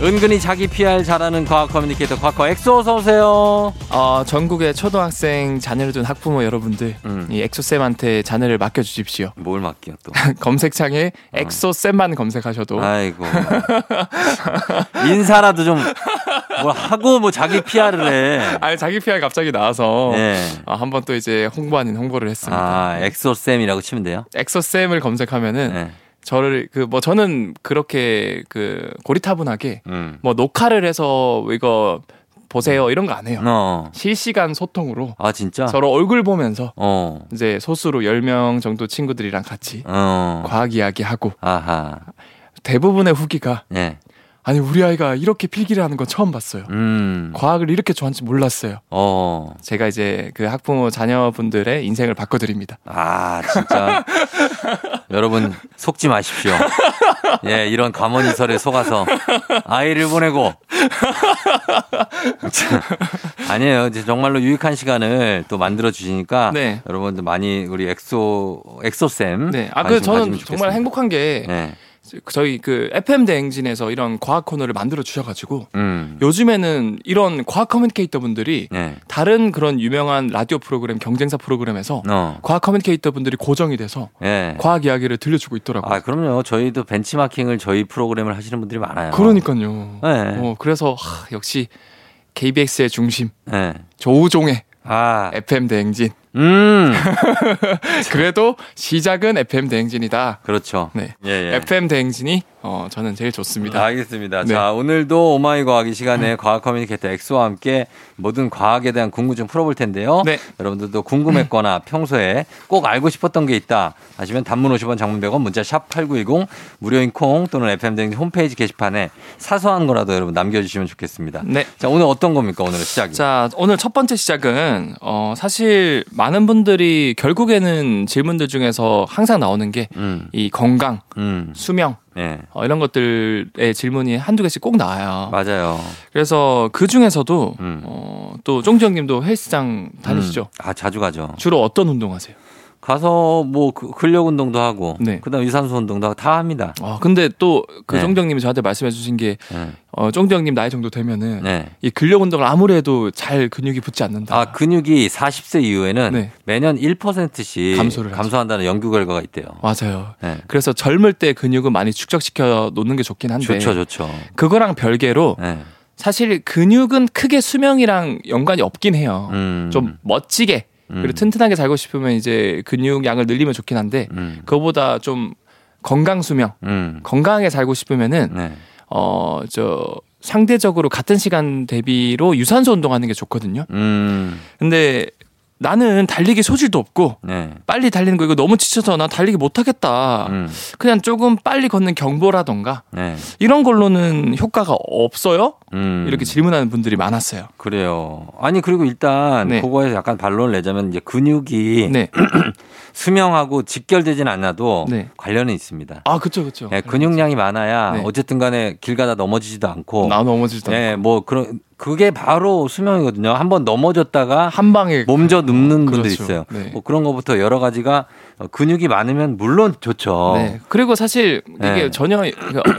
은근히 자기 PR 잘하는 과학 커뮤니케이터 과커 엑소 어서 오세요. 어, 전국의 초등학생 자녀를 둔 학부모 여러분들 음. 이 엑소 쌤한테 자녀를 맡겨 주십시오. 뭘 맡겨 또? 검색창에 엑소 쌤만 검색하셔도 아이고 인사라도 좀 뭘 하고 뭐 자기 PR을 해. 아니 자기 PR 갑자기 나와서 네. 아, 한번 또 이제 홍보 아닌 홍보를 했습니다. 아 엑소 쌤이라고 치면 돼요. 엑소 쌤을 검색하면은 네. 저를 그 뭐 저는 그렇게 그 고리타분하게 음. 뭐 녹화를 해서 이거 보세요 이런 거 안 해요. 어. 실시간 소통으로 아 진짜. 서로 얼굴 보면서 어. 이제 소수로 10명 정도 친구들이랑 같이 어. 과학 이야기하고 아하. 대부분의 후기가 예. 아니 우리 아이가 이렇게 필기를 하는 건 처음 봤어요. 음. 과학을 이렇게 좋아하는지 몰랐어요. 어. 제가 이제 그 학부모 자녀분들의 인생을 바꿔드립니다. 아, 진짜. 여러분, 속지 마십시오. 예, 이런 감언이설에 속아서 아이를 보내고. 참, 아니에요. 이제 정말로 유익한 시간을 또 만들어 주시니까. 네. 여러분들 많이 우리 엑소, 엑소 쌤. 네. 아, 그 관심 저는 정말. 행복한 게 네. 저희 그 FM 대행진에서 이런 과학 코너를 만들어 주셔가지고 음. 요즘에는 이런 과학 communicator 분들이 네. 다른 그런 유명한 라디오 프로그램 경쟁사 프로그램에서 어. 과학 communicator 분들이 고정이 돼서 예. 과학 이야기를 들려주고 있더라고요. 아, 그럼요. 저희도 벤치마킹을 저희 프로그램을 하시는 분들이 많아요. 그러니까요. 네. 어, 그래서 하, 역시 KBS의 중심 네. 조우종의 아, FM 대행진. 음. 그래도 시작은 FM 대행진이다. 그렇죠. 네. 예, 예. FM 대행진이 어 저는 제일 좋습니다. 알겠습니다. 네. 자, 오늘도 오마이 과학 이 시간에 과학 communicator 엑소와 함께 모든 과학에 대한 궁금증 풀어볼 텐데요. 네. 여러분들도 궁금했거나 평소에 꼭 알고 싶었던 게 있다 하시면 단문 50원 장문 100원 문자 샵 8910 무료인 콩 또는 FM 등 홈페이지 게시판에 사소한 거라도 여러분 남겨주시면 좋겠습니다. 네. 자, 오늘 어떤 겁니까? 오늘 시작이. 자, 오늘 첫 번째 시작은 어 사실 많은 분들이 결국에는 질문들 중에서 항상 나오는 게이 음, 건강, 음, 수명 네. 어, 이런 것들의 질문이 한두 개씩 꼭 나와요. 맞아요. 그래서 그 중에서도 음. 어, 또 쫑지 형님도 헬스장 다니시죠? 음. 아, 자주 가죠. 주로 어떤 운동 하세요? 가서 뭐 그- 근력 운동도 하고 네. 그다음 유산소 운동도 하고 다 합니다. 아, 근데 또그 네. 형님이 저한테 말씀해 주신 게 네. 어, 형님 나이 정도 되면은 네. 이 근력 운동을 아무리 해도 잘 근육이 붙지 않는다. 아, 근육이 40세 이후에는 네. 매년 1%씩 감소를. 감소한다는 연구 결과가 있대요. 맞아요. 네. 그래서 젊을 때 근육은 많이 축적시켜 놓는 게 좋긴 한데 좋죠, 좋죠. 그거랑 별개로 네. 사실 근육은 크게 수명이랑 연관이 없긴 해요. 음. 좀 멋지게 음. 그리고 튼튼하게 살고 싶으면 이제 근육 양을 늘리면 좋긴 한데 음. 그거보다 좀 건강 수명, 음. 건강하게 살고 싶으면은 네. 어저 상대적으로 같은 시간 대비로 유산소 운동하는 게 좋거든요. 음. 근데 나는 달리기 소질도 없고 네. 빨리 달리는 거 이거 너무 지쳐서 나 달리기 못 하겠다. 음. 그냥 조금 빨리 걷는 경보라던가 네. 이런 걸로는 효과가 없어요? 음. 이렇게 질문하는 분들이 많았어요. 그래요. 아니 그리고 일단 네. 그거에서 약간 반론을 내자면 이제 근육이 네. 수명하고 직결되진 않아도 네. 관련은 있습니다. 아, 그쵸, 그쵸. 예, 근육량이 많아야 네. 어쨌든 간에 길 가다 넘어지지도 않고 나 넘어지다. 예, 뭐 그런 그게 바로 수명이거든요. 한번 넘어졌다가 한 방에 몸져 눕는 분들 그렇죠. 있어요. 네. 뭐 그런 것부터 여러 가지가 어, 근육이 많으면 물론 좋죠. 네. 그리고 사실 이게 네. 전혀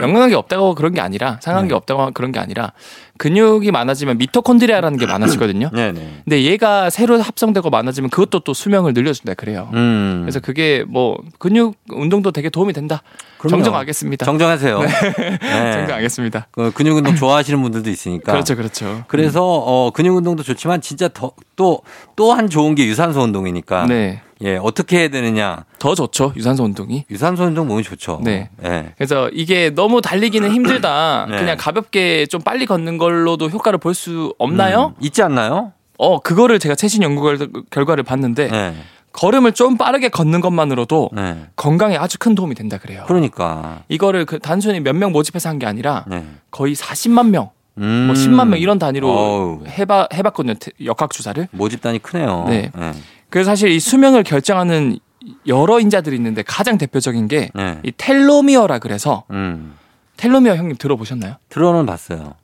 영향이 없다고 그런 게 아니라 상한 게 네. 없다고 그런 게 아니라 근육이 많아지면 미토콘드리아라는 게 많아지거든요. 네, 네. 근데 얘가 새로 합성되고 많아지면 그것도 또 수명을 늘려준다 그래요. 음. 그래서 그게 뭐 근육 운동도 되게 도움이 된다. 그럼요. 정정하겠습니다. 정정하세요. 네. 정정하겠습니다. 그 근육 운동 좋아하시는 분들도 있으니까. 그렇죠, 그렇죠. 그래서 어 근육 운동도 좋지만 진짜 더 또 또 한 좋은 게 유산소 운동이니까. 네. 예, 어떻게 해야 되느냐? 더 좋죠 유산소 운동이. 유산소 운동 몸이 좋죠. 네. 예. 그래서 이게 너무 달리기는 힘들다. 네. 그냥 가볍게 좀 빨리 걷는 걸로도 효과를 볼 수 없나요? 음, 있지 않나요? 어 그거를 제가 최신 연구 결- 결과를 봤는데 네. 걸음을 좀 빠르게 걷는 것만으로도 네. 건강에 아주 큰 도움이 된다 그래요. 그러니까. 이거를 그 단순히 몇 명 모집해서 한 게 아니라 네. 거의 40만 명, 음. 뭐 10만 명 이런 단위로 어우. 해봐 해봤거든요 태- 역학 조사를. 모집단이 크네요. 네. 네. 그래서 사실 이 수명을 결정하는 여러 인자들이 있는데 가장 대표적인 게이 네. 텔로미어라 그래서 음. 텔로미어 형님 들어보셨나요? 들어는 봤어요.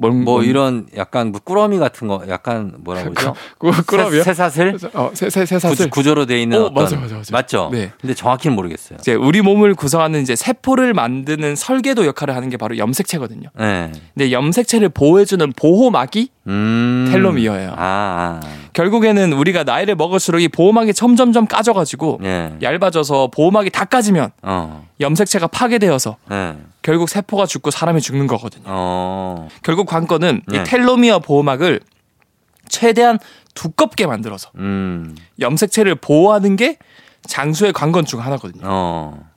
뭘, 뭐 뭔- 이런 약간 뭐 꾸러미 같은 거 약간 뭐라 그러죠? 새, 새사슬 어, 새, 새, 새 구, 사슬. 구조 로 돼 있는 어, 어떤 맞아, 맞아, 맞아. 맞죠? 네. 근데 정확히는 모르겠어요. 이제 우리 몸을 구성하는 이제 세포를 만드는 설계도 역할을 하는 게 바로 염색체거든요. 네. 근데 염색체를 보호해 주는 보호막이 음. 텔로미어예요. 아, 아. 결국에는 우리가 나이를 먹을수록 이 보호막이 점점점 까져가지고 예. 얇아져서 보호막이 다 까지면 어. 염색체가 파괴되어서 예. 결국 세포가 죽고 사람이 죽는 거거든요. 어. 결국 관건은 네. 이 텔로미어 보호막을 최대한 두껍게 만들어서 음. 염색체를 보호하는 게 장수의 관건 중 하나거든요. 어.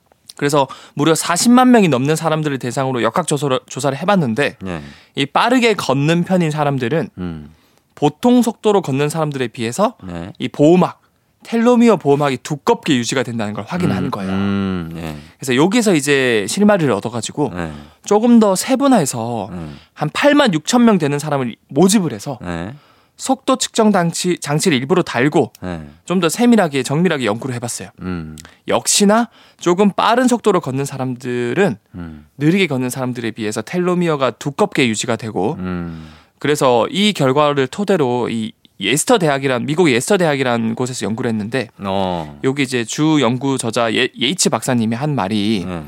그래서 무려 40만 명이 넘는 사람들을 대상으로 역학 조사를, 조사를 해봤는데 예. 이 빠르게 걷는 편인 사람들은 음. 보통 속도로 걷는 사람들에 비해서 네. 이 보호막 텔로미어 보호막이 두껍게 유지가 된다는 걸 확인한 음, 거예요. 음. 예. 그래서 여기서 이제 실마리를 얻어가지고 예. 조금 더 세분화해서 음. 한 8만 6천 명 되는 사람을 모집을 해서 예. 속도 측정 장치, 장치를 일부러 달고 예. 좀더 세밀하게 정밀하게 연구를 해봤어요. 음. 역시나 조금 빠른 속도로 걷는 사람들은 음. 느리게 걷는 사람들에 비해서 텔로미어가 두껍게 유지가 되고 음. 그래서 이 결과를 토대로 이 레스터 대학이란 미국의 레스터 대학이란 곳에서 연구를 했는데 어. 여기 이제 주 연구 저자 예, 예이츠 박사님이 한 말이 예.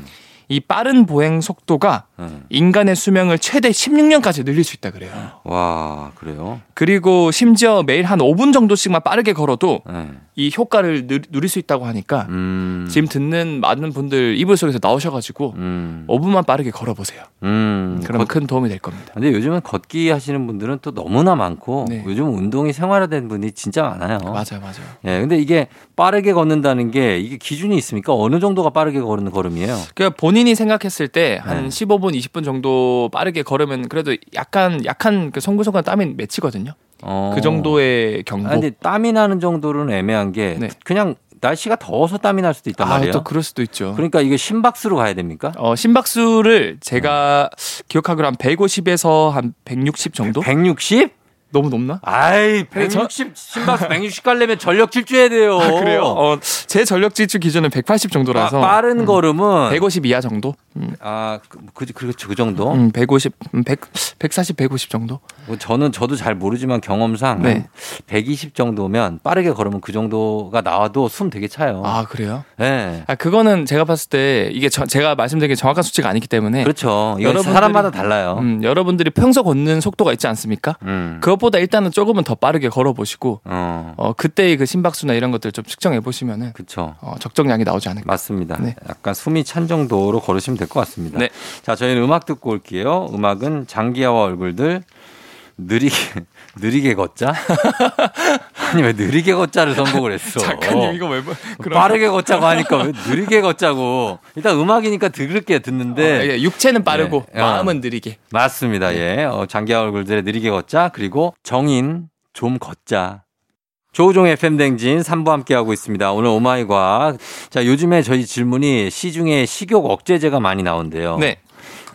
이 빠른 보행 속도가 예. 인간의 수명을 최대 16년까지 늘릴 수 있다 그래요. 와, 그래요? 그리고 심지어 매일 한 5분 정도씩만 빠르게 걸어도 예. 이 효과를 느, 누릴 수 있다고 하니까 음. 지금 듣는 많은 분들 이불 속에서 나오셔가지고 음. 5분만 빠르게 걸어보세요. 음. 그러면 걷- 큰 도움이 될 겁니다. 근데 요즘은 걷기 하시는 분들은 또 너무나 많고 네. 요즘 운동이 생활화된 분이 진짜 많아요. 맞아요, 맞아요. 예, 근데 이게 빠르게 걷는다는 게 이게 기준이 있습니까? 어느 정도가 빠르게 걸는 걸음이에요? 그러니까 본인이 생각했을 때한 네. 15분, 20분 정도 빠르게 걸으면 그래도 약간 약한 그 송구송간 땀이 맺히거든요. 어. 그 정도의 경보. 아, 근데 땀이 나는 정도로는 애매한 게 네. 그냥 날씨가 더워서 땀이 날 수도 있단 아, 말이에요. 또 그럴 수도 있죠. 그러니까 이게 심박수로 가야 됩니까? 어, 심박수를 제가 기억하기로 한 150에서 한 160 정도? 160? 너무 높나? 아이, 근데 저- 160 심박수 160 가려면 전력 질주해야 돼요. 아, 그래요? 어, 제 전력 지출 기준은 180 정도라서 빠, 른 걸음은 150 이하 정도? 음, 아, 그, 그, 그렇죠. 그 정도? 음, 150, 음, 100, 140, 150 정도? 뭐 저는 저도 잘 모르지만 경험상 네. 한120 정도면 빠르게 걸으면 그 정도가 나와도 숨 되게 차요. 아, 그래요? 네. 아, 그거는 제가 봤을 때 이게 저- 제가 말씀드린 게 정확한 수치가 아니기 때문에 그렇죠. 이건 여러분들이- 사람마다 달라요. 음, 여러분들이 평소 걷는 속도가 있지 않습니까? 음. 그것보다 일단은 조금은 더 빠르게 걸어보시고 어. 어, 그때의 그 심박수나 이런 것들 좀 측정해 보시면은 그렇죠. 어, 적정량이 나오지 않을까. 맞습니다. 네. 약간 숨이 찬 정도로 걸으시면 될것 같습니다. 네. 자, 저희는 음악 듣고 올게요. 음악은 장기하와 얼굴들 느리게 느리게 걷자. 아니 왜 느리게 걷자를 선곡을 했어? 작가님 이거 왜 뭐- 그럼- 빠르게 걷자고 하니까 왜 느리게 걷자고? 일단 음악이니까 들을게 듣는데 어, 예, 육체는 빠르고 네. 마음은 느리게. 맞습니다. 예. 어, 장기하 얼굴들의 느리게 걷자. 그리고 정인 좀 걷자. 조우종 FM 댕진 3부 함께하고 있습니다. 오늘 오마이과. 자, 요즘에 저희 질문이 시중에 식욕 억제제가 많이 나온대요. 네.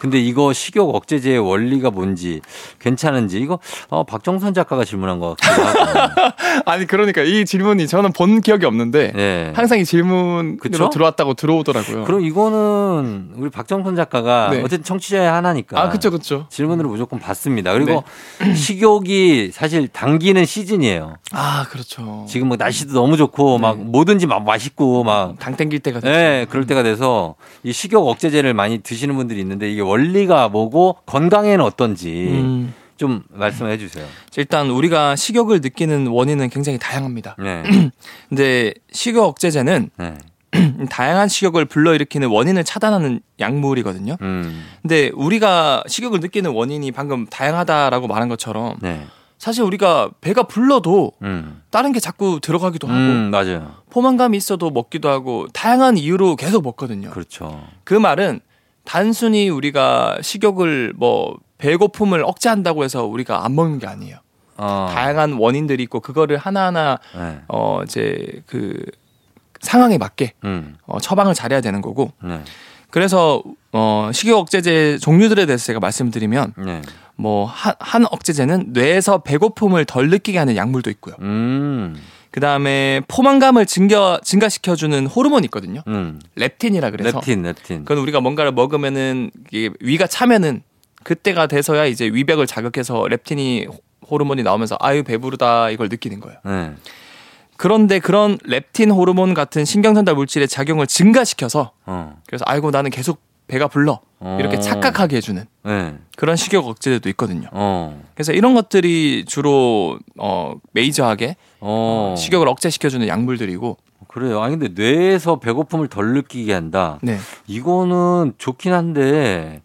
근데 이거 식욕 억제제의 원리가 뭔지 괜찮은지 이거 어, 박정선 작가가 질문한 것 같기도 하고. 아니 그러니까 이 질문이 저는 본 기억이 없는데 예. 항상 이 질문으로 그쵸? 들어왔다고 들어오더라고요. 그럼 이거는 우리 박정선 작가가 네. 어쨌든 청취자의 하나니까. 아, 그쵸, 그쵸. 질문으로 무조건 받습니다. 그리고 식욕이 사실 당기는 시즌이에요. 아, 그렇죠. 지금 뭐 날씨도 너무 좋고 막 뭐든지 막 맛있고 막 당 땡길 때가 됐죠. 네, 그럴 때가 돼서 이 식욕 억제제를 많이 드시는 분들이 있는데 이게 원리가 뭐고 건강에는 어떤지 음, 좀 말씀해 주세요. 일단 우리가 식욕을 느끼는 원인은 굉장히 다양합니다. 네. 근데 식욕 억제제는 네. 다양한 식욕을 불러일으키는 원인을 차단하는 약물이거든요. 음. 근데 우리가 식욕을 느끼는 원인이 방금 다양하다라고 말한 것처럼 네. 사실 우리가 배가 불러도 음. 다른 게 자꾸 들어가기도 하고 음, 맞아요. 포만감이 있어도 먹기도 하고 다양한 이유로 계속 먹거든요. 그렇죠. 그 말은 단순히 우리가 식욕을 뭐 배고픔을 억제한다고 해서 우리가 안 먹는 게 아니에요. 어. 다양한 원인들이 있고 그거를 하나하나 네. 어 이제 그 상황에 맞게 음. 어, 처방을 잘해야 되는 거고 네. 그래서 어 식욕 억제제 종류들에 대해서 제가 말씀드리면 네. 뭐한 한 억제제는 뇌에서 배고픔을 덜 느끼게 하는 약물도 있고요. 음. 그 다음에 포만감을 증가 증가시켜주는 호르몬이 있거든요. 음. 렙틴이라 그래서. 렙틴, 렙틴. 그건 우리가 뭔가를 먹으면은 이게 위가 차면은 그때가 돼서야 이제 위벽을 자극해서 렙틴이 호르몬이 나오면서 아유 배부르다 이걸 느끼는 거예요. 네. 그런데 그런 렙틴 호르몬 같은 신경전달 물질의 작용을 증가시켜서 어. 그래서 아이고 나는 계속 배가 불러 이렇게 어. 착각하게 해주는 네. 그런 식욕 억제제도 있거든요. 어. 그래서 이런 것들이 주로 어 메이저하게 어. 식욕을 억제시켜주는 약물들이고 그래요. 아니 근데 뇌에서 배고픔을 덜 느끼게 한다. 네 이거는 좋긴 한데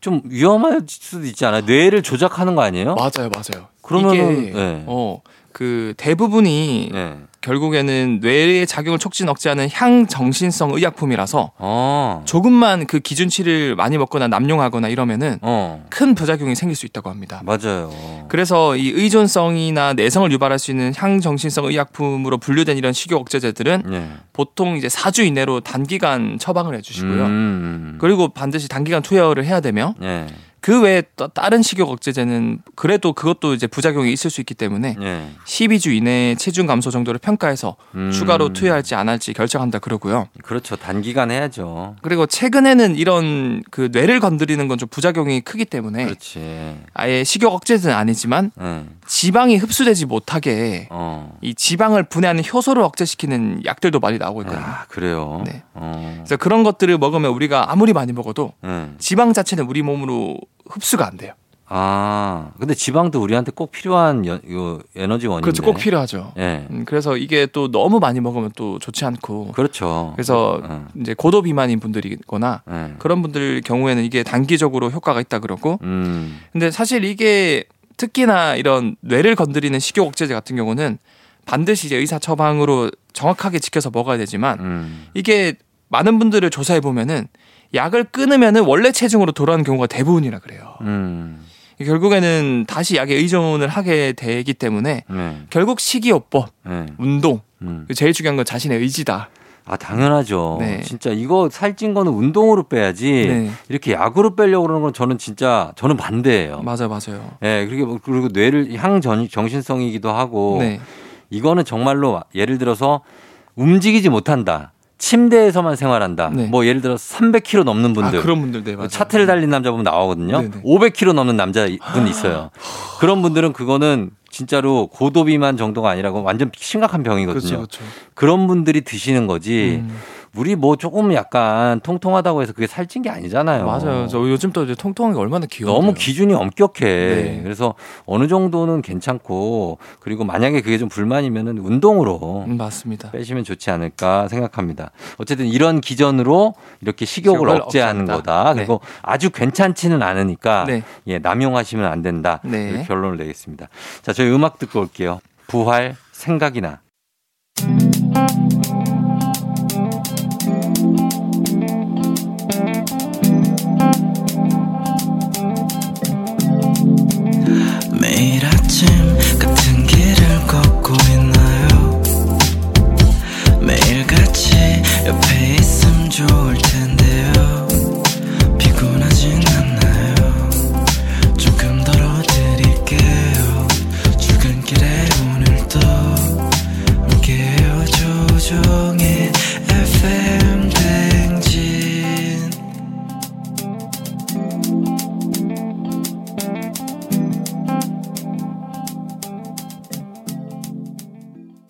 좀 위험할 수도 있지 않아요? 뇌를 조작하는 거 아니에요? 맞아요 맞아요. 그러면은 이게 네. 어 그 대부분이 네. 결국에는 뇌의 작용을 촉진 억제하는 향정신성 의약품이라서 어. 조금만 그 기준치를 많이 먹거나 남용하거나 이러면은 어. 큰 부작용이 생길 수 있다고 합니다. 맞아요. 그래서 이 의존성이나 내성을 유발할 수 있는 향정신성 의약품으로 분류된 이런 식욕 억제제들은 네. 보통 이제 4주 이내로 단기간 처방을 해주시고요. 음. 그리고 반드시 단기간 투여를 해야 되며 네. 그 외에 또 다른 식욕 억제제는 그래도 그것도 이제 부작용이 있을 수 있기 때문에 네. 12주 이내에 체중 감소 정도를 평가해서 음. 추가로 투여할지 안 할지 결정한다 그러고요. 그렇죠. 단기간 해야죠. 그리고 최근에는 이런 그 뇌를 건드리는 건 좀 부작용이 크기 때문에 그렇지. 아예 식욕 억제제는 아니지만 네. 지방이 흡수되지 못하게 어. 이 지방을 분해하는 효소를 억제시키는 약들도 많이 나오고 있거든요. 아, 그래요. 네. 어. 그래서 그런 것들을 먹으면 우리가 아무리 많이 먹어도 네. 지방 자체는 우리 몸으로 흡수가 안 돼요. 아, 근데 지방도 우리한테 꼭 필요한 여, 요 에너지원인데. 그렇죠. 꼭 필요하죠. 예. 음, 그래서 이게 또 너무 많이 먹으면 또 좋지 않고 그렇죠. 그래서 어. 이제 고도 비만인 분들이거나 예. 그런 분들 경우에는 이게 단기적으로 효과가 있다 그러고 음. 근데 사실 이게 특히나 이런 뇌를 건드리는 식욕 억제제 같은 경우는 반드시 이제 의사 처방으로 정확하게 지켜서 먹어야 되지만 음. 이게 많은 분들을 조사해 보면은 약을 끊으면은 원래 체중으로 돌아오는 경우가 대부분이라 그래요. 음. 결국에는 다시 약에 의존을 하게 되기 때문에 네. 결국 식이요법, 네. 운동 음. 제일 중요한 건 자신의 의지다. 아, 당연하죠. 네. 진짜 이거 살찐 거는 운동으로 빼야지. 네. 이렇게 약으로 빼려고 그러는 건 저는 진짜 저는 반대예요. 맞아요, 맞아요. 예, 그리고 그리고 뇌를 향 전, 정신성이기도 하고 네, 이거는 정말로 예를 들어서 움직이지 못한다. 침대에서만 생활한다. 네. 뭐 예를 들어서 300kg 넘는 분들. 아 그런 분들 네 맞아요. 차트를 달린 남자 보면 나오거든요. 네네. 500kg 넘는 남자분 있어요. 그런 분들은 그거는 진짜로 고도비만 정도가 아니라고 완전 심각한 병이거든요. 그렇죠, 그렇죠. 그런 분들이 드시는 거지. 음, 우리 뭐 조금 약간 통통하다고 해서 그게 살찐 게 아니잖아요. 맞아요. 저 요즘 또 이제 통통한 게 얼마나 귀여워. 너무 기준이 엄격해. 네. 그래서 어느 정도는 괜찮고 그리고 만약에 그게 좀 불만이면은 운동으로 음, 맞습니다. 빼시면 좋지 않을까 생각합니다. 어쨌든 이런 기전으로 이렇게 식욕을 억제하는 억제한다. 거다. 네. 그리고 아주 괜찮지는 않으니까 네. 예, 남용하시면 안 된다. 네. 이렇게 결론을 내겠습니다. 자, 저희 음악 듣고 올게요. 부활 생각이 나. 매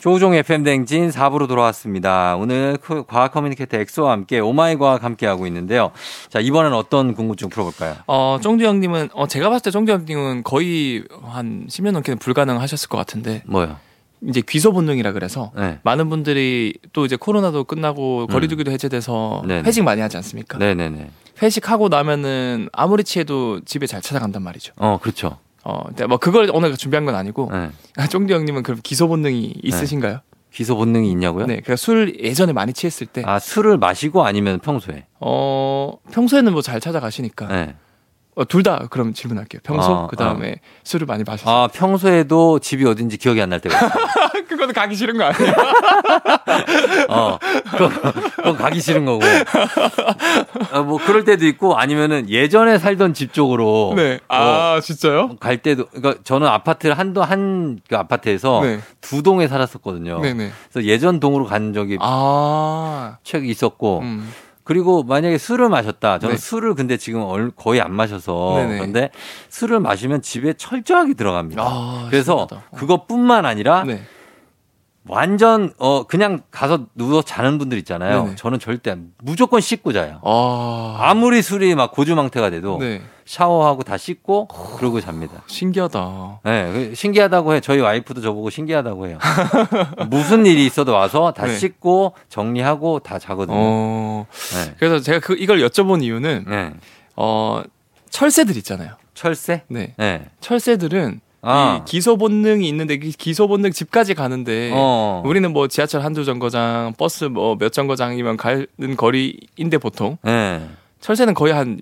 조우종 FM 대행진 4부로 돌아왔습니다. 오늘 그 과학 communicator 엑소와 함께 오마이 과학 함께 하고 있는데요. 자, 이번엔 어떤 궁금증 풀어볼까요? 어, 쫑디 형님은 어 제가 봤을 때 쫑디 형님은 거의 한 10년 넘게는 불가능하셨을 것 같은데 뭐요? 이제 귀소 본능이라 그래서 네. 많은 분들이 또 이제 코로나도 끝나고 거리두기도 해제돼서 네네. 회식 많이 하지 않습니까? 네네네. 회식하고 나면은 아무리 취해도 집에 잘 찾아간단 말이죠. 어, 그렇죠. 어, 근데 뭐 그걸 오늘 준비한 건 아니고 네. 아, 쫑디 형님은 그럼 기소 본능이 있으신가요? 기소 본능이 있냐고요? 네, 그러니까 술 예전에 많이 취했을 때 아, 술을 마시고 아니면 평소에? 어, 평소에는 뭐 잘 찾아가시니까 네. 어, 둘 다 그럼 질문할게요. 평소 아, 그 다음에 술을 많이 마셨어요. 아, 평소에도 집이 어딘지 기억이 안 날 때가 있어요. 그거는 가기 싫은 거 아니에요? 어, 그건, 그건 가기 싫은 거고. 어, 뭐 그럴 때도 있고 아니면은 예전에 살던 집 쪽으로 네. 어, 아 진짜요? 갈 때도 그러니까 저는 아파트를 한도 한 그 아파트에서 네. 두 동에 살았었거든요. 네네. 그래서 예전 동으로 간 적이 아. 책 있었고 음. 그리고 만약에 술을 마셨다. 저는 네. 술을 근데 지금 얼- 거의 안 마셔서 네네. 그런데 술을 마시면 집에 철저하게 들어갑니다. 아, 그래서 신기하다. 어. 그것뿐만 아니라 네. 완전 어 그냥 가서 누워 자는 분들 있잖아요. 네네. 저는 절대 무조건 씻고 자요. 아. 아무리 술이 막 고주망태가 돼도 네. 샤워하고 다 씻고 그러고 잡니다. 신기하다. 네, 그 신기하다고 해. 저희 와이프도 저보고 신기하다고 해요. 무슨 일이 있어도 와서 다 네. 씻고 정리하고 다 자거든요. 어. 네. 그래서 제가 그 이걸 여쭤본 이유는 네. 어 철새들 있잖아요. 철새? 네. 네. 철새들은 아. 이 기소 본능이 있는데 이 기소 본능 집까지 가는데 어. 우리는 뭐 지하철 한두 정거장, 버스 뭐 몇 정거장이면 가는 거리인데 보통 네. 철새는 거의 한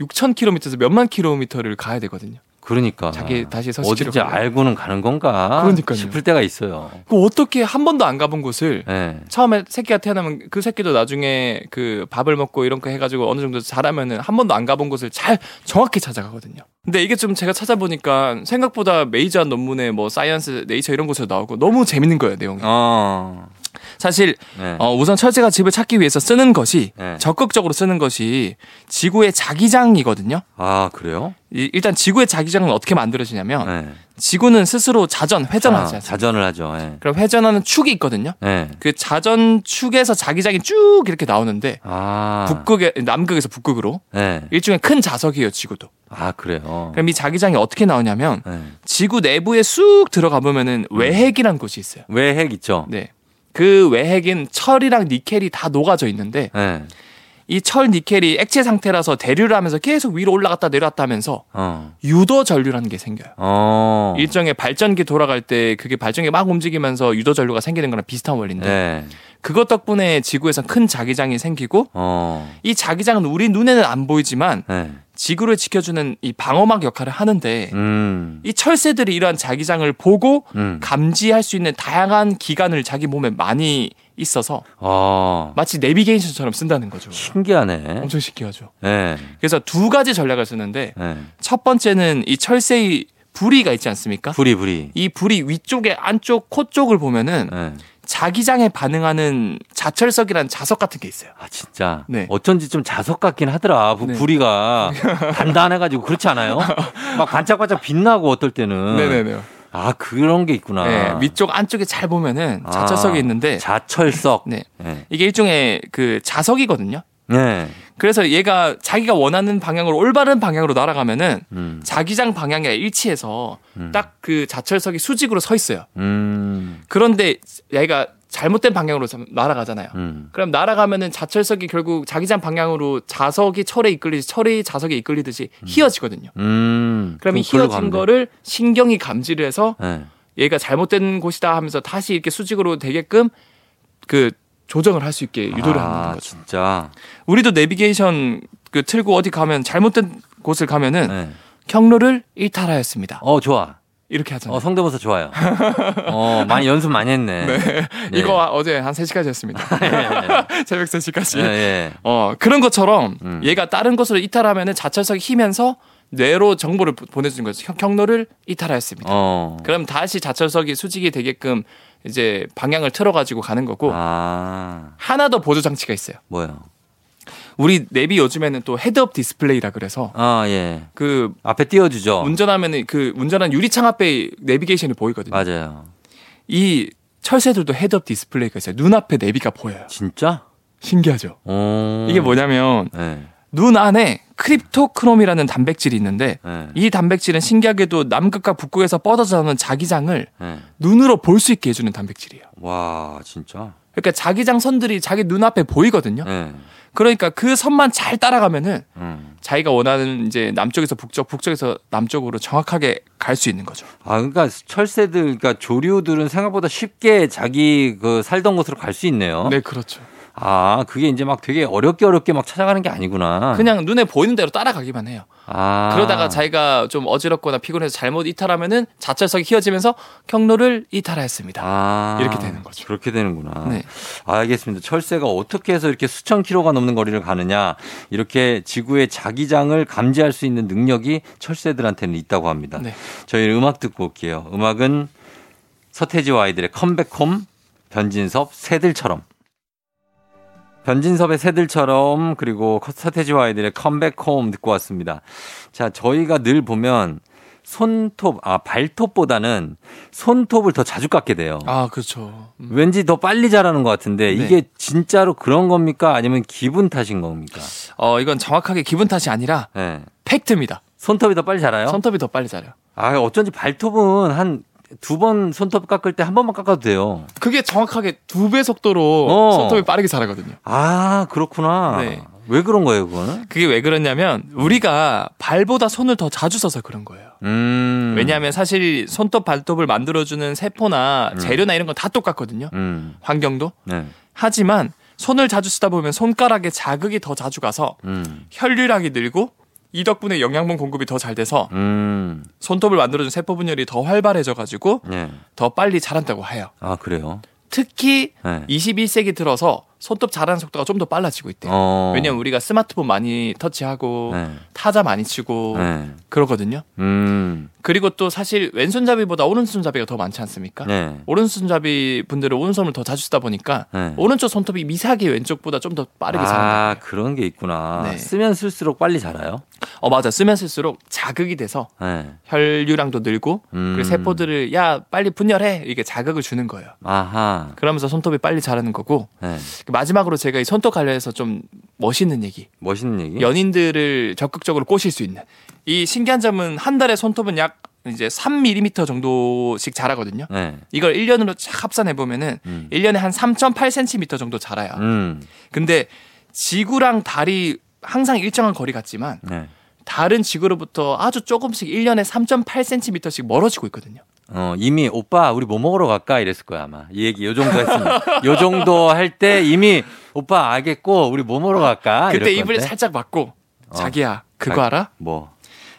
6,000km에서 몇만 킬로미터를 가야 되거든요. 그러니까. 자기 다시 가고. 알고는 가는 건가? 그러니까요. 싶을 때가 있어요. 그 어떻게 한 번도 안 가본 곳을 네. 처음에 새끼가 태어나면 그 새끼도 나중에 그 밥을 먹고 이런 거 해가지고 어느 정도 자라면은 한 번도 안 가본 곳을 잘 정확히 찾아가거든요. 근데 이게 좀 제가 찾아보니까 생각보다 major한 논문에 뭐 사이언스, 네이처 이런 곳에서 나오고 너무 재밌는 거예요 내용이. 어. 사실 네. 어, 우선 철새가 집을 찾기 위해서 쓰는 것이 네. 적극적으로 쓰는 것이 지구의 자기장이거든요. 아, 그래요? 이- 일단 지구의 자기장은 어떻게 만들어지냐면 네. 지구는 스스로 자전, 회전하지 아, 않습니까? 자전을 하죠. 네. 그럼 회전하는 축이 있거든요. 네. 그 자전 축에서 자기장이 쭉 이렇게 나오는데 아. 북극에 남극에서 북극으로 네. 일종의 큰 자석이에요 지구도. 아, 그래요. 그럼 이 자기장이 어떻게 나오냐면 네. 지구 내부에 쑥 들어가 보면은 외핵이라는 곳이 있어요. 외핵 있죠? 네. 그 외핵인 철이랑 니켈이 다 녹아져 있는데 네. 이철 니켈이 액체 상태라서 대류를 하면서 계속 위로 올라갔다 내려왔다 하면서 어. 유도 전류라는 게 생겨요. 어. 일종의 발전기 돌아갈 때 그게 발전기 막 움직이면서 유도 전류가 생기는 거랑 비슷한 원리인데 네. 그것 덕분에 지구에서 큰 자기장이 생기고 어. 이 자기장은 우리 눈에는 안 보이지만 네. 지구를 지켜주는 이 방어막 역할을 하는데 음. 이 철새들이 이러한 자기장을 보고 음. 감지할 수 있는 다양한 기관을 자기 몸에 많이 있어서 어. 마치 내비게이션처럼 쓴다는 거죠. 신기하네. 엄청 신기하죠. 네. 그래서 두 가지 전략을 쓰는데 네. 첫 번째는 이 철새의 부리가 있지 않습니까? 부리 부리. 이 부리 위쪽에 안쪽 코 쪽을 보면은 네. 자기장에 반응하는 자철석이라는 자석 같은 게 있어요. 아 진짜. 네. 어쩐지 좀 자석 같긴 하더라. 부, 네. 부리가 단단해가지고 그렇지 않아요? 막 반짝반짝 빛나고 어떨 때는. 네네네. 아 그런 게 있구나. 네, 위쪽 안쪽에 잘 보면은 아, 자철석이 있는데 자철석. 네. 네. 이게 일종의 그 자석이거든요. 네. 그래서 얘가 자기가 원하는 방향으로 올바른 방향으로 날아가면은 음. 자기장 방향에 일치해서 음. 딱그 자철석이 수직으로 서 있어요. 음. 그런데 얘가 잘못된 방향으로 날아가잖아요. 음. 그럼 날아가면은 자철석이 결국 자기장 방향으로 자석이 철에 이끌리듯이 철이 자석에 이끌리듯이 휘어지거든요. 음. 이 그럼 글로 휘어진. 거를 신경이 감지를 해서 네. 얘가 잘못된 곳이다 하면서 다시 이렇게 수직으로 되게끔 그 조정을 할 수 있게 유도를 아, 하는 거죠. 진짜. 우리도 내비게이션 그 틀고 어디 가면 잘못된 곳을 가면은 네. 경로를 이탈하였습니다. 어 좋아. 이렇게 하잖아요. 어 성대모사 좋아요. 어 많이 연습 많이 했네. 네. 이거 어제 한 3시까지 했습니다. 새벽 3시까지. 예, 예. 어, 그런 것처럼 음. 얘가 다른 곳으로 이탈하면은 자철석이 휘면서 뇌로 정보를 보- 보내주는 거죠. 경- 경로를 이탈하였습니다. 어. 그럼 다시 자철석이 수직이 되게끔 이제 방향을 틀어가지고 가는 거고 아 하나 더 보조 장치가 있어요. 뭐요? 우리 내비 요즘에는 또 head-up display라 그래서 아 예. 그 앞에 띄워주죠. 운전하면은 그 운전한 유리창 앞에 내비게이션이 보이거든요. 맞아요. 이 철새들도 head-up display가 있어요. 눈앞에 내비가 보여요. 진짜? 신기하죠. 오. 이게 뭐냐면 네. 눈 안에 크립토크롬이라는 단백질이 있는데 네. 이 단백질은 신기하게도 남극과 북극에서 뻗어져 나오는 자기장을 네. 눈으로 볼 수 있게 해주는 단백질이에요. 와 진짜. 그러니까 자기장 선들이 자기 눈앞에 보이거든요. 네. 그러니까 그 선만 잘 따라가면은 음. 자기가 원하는 이제 남쪽에서 북쪽, 북쪽에서 남쪽으로 정확하게 갈 수 있는 거죠. 아 그러니까 철새들, 그러니까 조류들은 생각보다 쉽게 자기 그 살던 곳으로 갈 수 있네요. 네, 그렇죠. 아, 그게 이제 막 되게 어렵게 어렵게 막 찾아가는 게 아니구나. 그냥 눈에 보이는 대로 따라가기만 해요. 아. 그러다가 자기가 좀 어지럽거나 피곤해서 잘못 이탈하면은 자철석이 휘어지면서 경로를 이탈하였습니다. 아, 이렇게 되는 거죠. 그렇게 되는구나. 네. 알겠습니다. 철새가 어떻게 해서 이렇게 수천 킬로가 넘는 거리를 가느냐. 이렇게 지구의 자기장을 감지할 수 있는 능력이 철새들한테는 있다고 합니다. 네. 저희 음악 듣고 올게요. 음악은 서태지와 아이들의 컴백홈, 변진섭, 새들처럼. 변진섭의 새들처럼 그리고 서태지와 아이들의 컴백홈 듣고 왔습니다. 자, 저희가 늘 보면 손톱, 아, 발톱보다는 손톱을 더 자주 깎게 돼요. 아, 그렇죠. 음. 왠지 더 빨리 자라는 것 같은데 네. 이게 진짜로 그런 겁니까? 아니면 기분 탓인 겁니까? 어, 이건 정확하게 기분 탓이 아니라 네. 팩트입니다. 손톱이 더 빨리 자라요? 손톱이 더 빨리 자라요. 아, 어쩐지 발톱은 한 두 번 손톱 깎을 때 한 번만 깎아도 돼요. 그게 정확하게 두 배 속도로 어. 손톱이 빠르게 자라거든요. 아, 그렇구나. 네. 왜 그런 거예요, 그거는? 그게 왜 그러냐면 우리가 발보다 손을 더 자주 써서 그런 거예요. 음. 왜냐하면 사실 손톱 발톱을 만들어주는 세포나 음. 재료나 이런 건 다 똑같거든요. 음. 환경도. 네. 하지만 손을 자주 쓰다 보면 손가락에 자극이 더 자주 가서 음. 혈류량이 늘고 이 덕분에 영양분 공급이 더 잘 돼서 음. 손톱을 만들어준 세포 분열이 더 활발해져 가지고 네. 더 빨리 자란다고 해요. 아, 그래요? 특히 네. 21세기 들어서 손톱 자라는 속도가 좀 더 빨라지고 있대요. 어. 왜냐면 우리가 스마트폰 많이 터치하고 네. 타자 많이 치고 네. 그러거든요. 음. 그리고 또 사실 왼손잡이보다 오른손잡이가 더 많지 않습니까? 네. 오른손잡이 분들은 오른손을 더 자주 쓰다 보니까 네. 오른쪽 손톱이 미세하게 왼쪽보다 좀 더 빠르게 자란다. 아, 그런 게 있구나. 네. 쓰면 쓸수록 빨리 자라요? 어 맞아. 쓰면 쓸수록 자극이 돼서 네. 혈류량도 늘고 음. 그리고 세포들을 야 빨리 분열해 이게 자극을 주는 거예요. 아하. 그러면서 손톱이 빨리 자라는 거고 네. 마지막으로 제가 이 손톱 관련해서 좀 멋있는 얘기. 멋있는 얘기. 연인들을 적극적으로 꼬실 수 있는 이 신기한 점은 한 달에 손톱은 약 이제 3mm 정도씩 자라거든요. 네. 이걸 1년으로 쫙 합산해 보면은 음. 1년에 한 3.8cm 정도 자라요. 음. 근데 지구랑 달이 항상 일정한 거리 같지만 네. 다른 지구로부터 아주 조금씩 1년에 3.8cm씩 멀어지고 있거든요. 어, 이미 오빠 우리 뭐 먹으러 갈까 이랬을 거야 아마 이 얘기 요 정도 했으면 요 정도 할 때 이미 오빠 알겠고 우리 뭐 먹으러 갈까 그때 건데. 살짝 막고 어. 자기야 그거 자- 알아? 뭐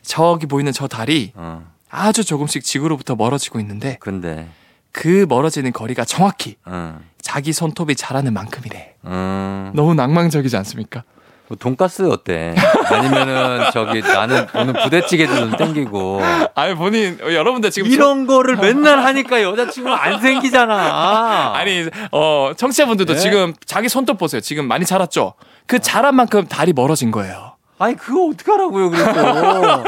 저기 보이는 저 달이 어, 아주 조금씩 지구로부터 멀어지고 있는데 근데 그 멀어지는 거리가 정확히 어, 자기 손톱이 자라는 만큼이래. 음, 너무 낭만적이지 않습니까? 뭐 돈가스 어때 아니면은 저기 나는 오늘 부대찌개도 좀 땡기고 아니 본인 여러분들 지금 이런 거를 맨날 하니까 여자친구 안 생기잖아 아니 어 청취자분들도 네? 지금 자기 손톱 보세요. 지금 많이 자랐죠. 그 자란 만큼 다리 멀어진 거예요. 아니 그거 어떡하라고요 그래서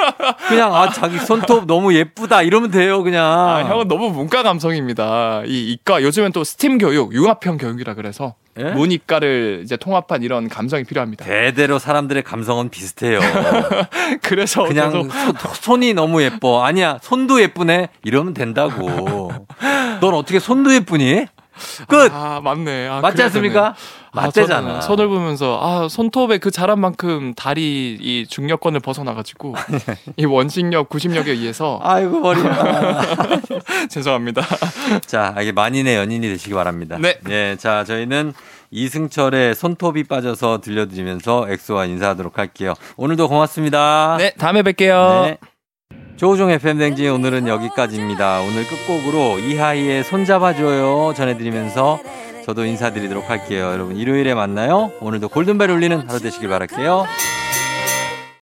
그냥 아 자기 손톱 너무 예쁘다 이러면 돼요 그냥 아, 형은 너무 문과 감성입니다. 이 이과 요즘엔 또 스팀 교육, 융합형 교육이라 그래서 예? 문이과를 이제 통합한 이런 감성이 필요합니다. 대대로 사람들의 감성은 비슷해요. 그래서 그냥 저도 손- 손이 너무 예뻐. 아니야, 손도 예쁘네. 이러면 된다고. 넌 어떻게 손도 예쁘니? 끝. 아 맞네. 아, 맞지 않습니까? 아, 맞대잖아. 저는 손을 보면서 아 손톱의 그 자란 만큼 다리 이 중력권을 벗어나가지고 이 원심력, 구심력에 의해서 아이고 머리야. 죄송합니다. 자, 이게 만인의 연인이 되시기 바랍니다. 네. 예, 자, 저희는 이승철의 손톱이 빠져서 들려드리면서 엑소와 인사하도록 할게요. 오늘도 고맙습니다. 네 다음에 뵐게요. 네. 조우종 FM 댕진 오늘은 여기까지입니다. 오늘 끝곡으로 이하이의 손잡아줘요 전해드리면서 저도 인사드리도록 할게요. 여러분 일요일에 만나요. 오늘도 골든벨 울리는 하루 되시길 바랄게요.